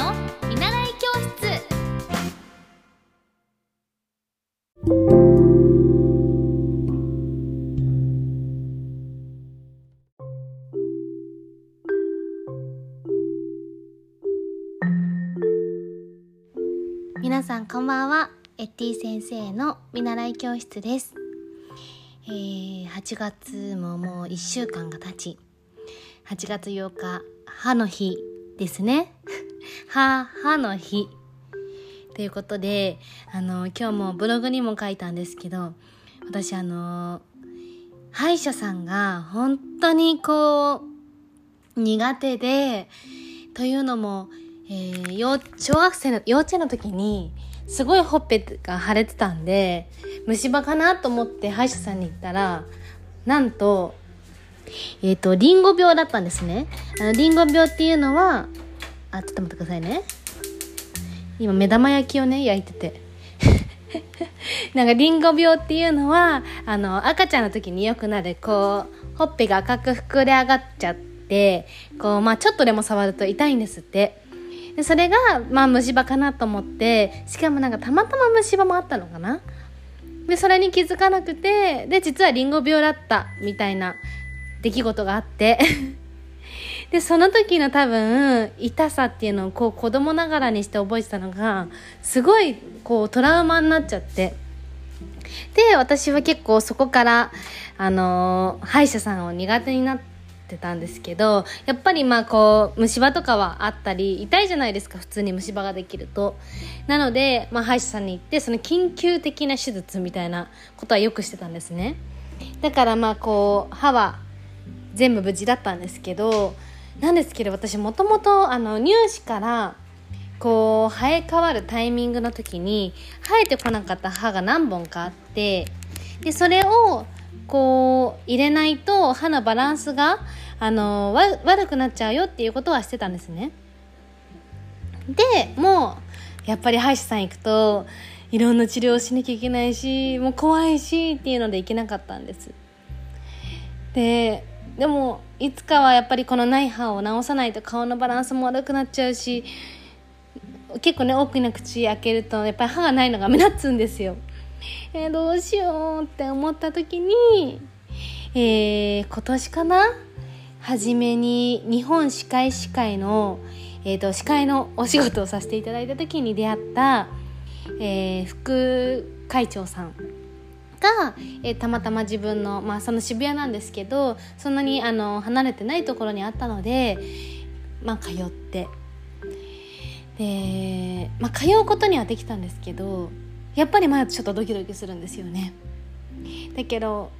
の見習い教室。皆さんこんばんは。エッティ先生の見習い教室です、えー、8月ももう1週間が経ち。8月8日歯の日ですね。歯歯の日。ということであの今日もブログにも書いたんですけど私あの歯医者さんが本当にこう苦手でというのも、えー、幼小学生の幼稚園の時にすごいほっぺが腫れてたんで虫歯かなと思って歯医者さんに行ったらなんとえっ、ー、とリンゴ病だったんですね。あのリンゴ病っていうのはあちょっと待ってくださいね。今目玉焼きをね焼いてて。なんかリンゴ病っていうのはあの赤ちゃんの時によくなるこうほっぺが赤く膨れ上がっちゃってこう、まあ、ちょっとでも触ると痛いんですって。でそれが、まあ、虫歯かなと思ってしかもなんかたまたま虫歯もあったのかな。でそれに気づかなくてで実はリンゴ病だったみたいな出来事があって。でその時の多分痛さっていうのをこう子供ながらにして覚えてたのがすごいこうトラウマになっちゃって。で私は結構そこからあのー、歯医者さんを苦手になってたんですけどやっぱりまあこう虫歯とかはあったり痛いじゃないですか普通に虫歯ができると。なので、まあ、歯医者さんに行ってその緊急的な手術みたいなことはよくしてたんですね。だからまあこう歯は全部無事だったんですけどなんですけど私もともと乳歯からこう生え変わるタイミングの時に生えてこなかった歯が何本かあってでそれをこう入れないと歯のバランスがあの悪くなっちゃうよっていうことはしてたんですね。でもうやっぱり歯医者さん行くといろんな治療をしなきゃいけないしもう怖いしっていうので行けなかったんです。ででもいつかはやっぱりこのない歯を治さないと顔のバランスも悪くなっちゃうし結構ね大きな口開けるとやっぱり歯がないのが目立つんですよ。えー、どうしようって思った時に、えー、今年かな？初めに日本歯科医師会の、えーと、歯科医のお仕事をさせていただいた時に出会った、えー、副会長さんが、えー、たまたま自分の、まあ、その渋谷なんですけどそんなにあの離れてないところにあったので、まあ、通ってで、まあ、通うことにはできたんですけどやっぱりまだちょっとドキドキするんですよね。だけど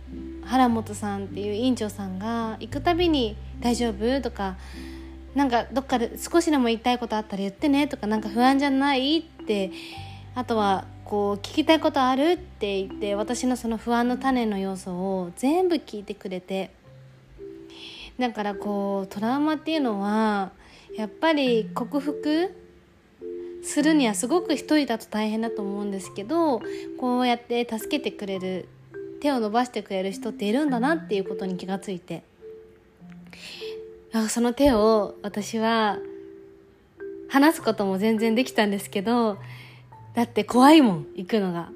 原本さんっていう院長さんが行くたびに「大丈夫?」とか「なんかどっかで少しでも言いたいことあったら言ってね」とか「なんか不安じゃない?」ってあとはこう聞きたいことあるって言って私のその不安の種の要素を全部聞いてくれて。だからこうトラウマっていうのはやっぱり克服するにはすごく一人だと大変だと思うんですけどこうやって助けてくれる手を伸ばしてくれる人っているんだなっていうことに気がついて。その手を私は話すことも全然できたんですけどだって怖いもん行くのが。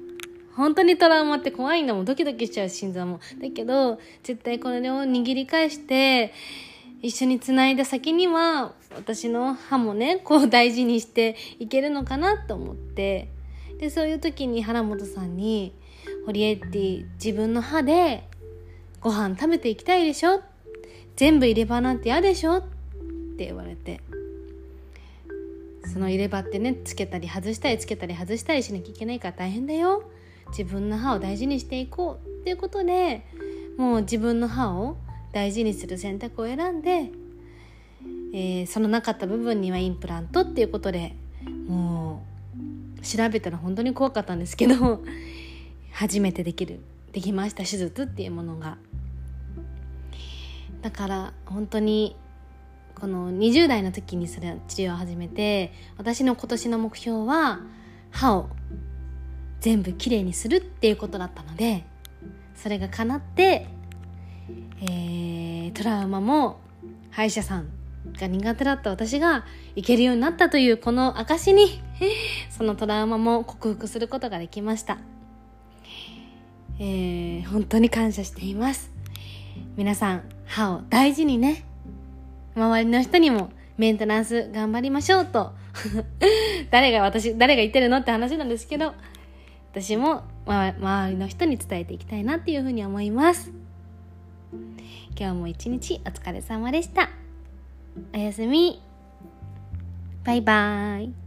本当にトラウマって怖いんだもん。ドキドキしちゃう心臓も。だけど絶対これを握り返して一緒につないだ先には私の歯もねこう大事にしていけるのかなと思って。でそういう時に原本さんに「ホリエッティ自分の歯でご飯食べていきたいでしょ？全部入れ歯なんて嫌でしょ?」って言われて。その入れ歯ってねつけたり外したりつけたり外したりしなきゃいけないから大変だよ。自分の歯を大事にしていこうっていうことでもう自分の歯を大事にする選択を選んで、えー、そのなかった部分にはインプラントっていうことでもう調べたら本当に怖かったんですけど 初めてできるできました手術っていうものが。だから本当にこの20代の時にそれ治療を始めて私の今年の目標は歯を全部きれいにするっていうことだったのでそれが叶って、えー、トラウマも歯医者さんが苦手だった私が行けるようになったというこの証に そのトラウマも克服することができました。えー、本当に感謝しています。皆さん歯を大事にね周りの人にもメンテナンス頑張りましょうと。誰が私誰が言ってるのって話なんですけど私も、ま、周りの人に伝えていきたいなっていうふうに思います。今日も一日お疲れ様でした。おやすみ。バイバーイ。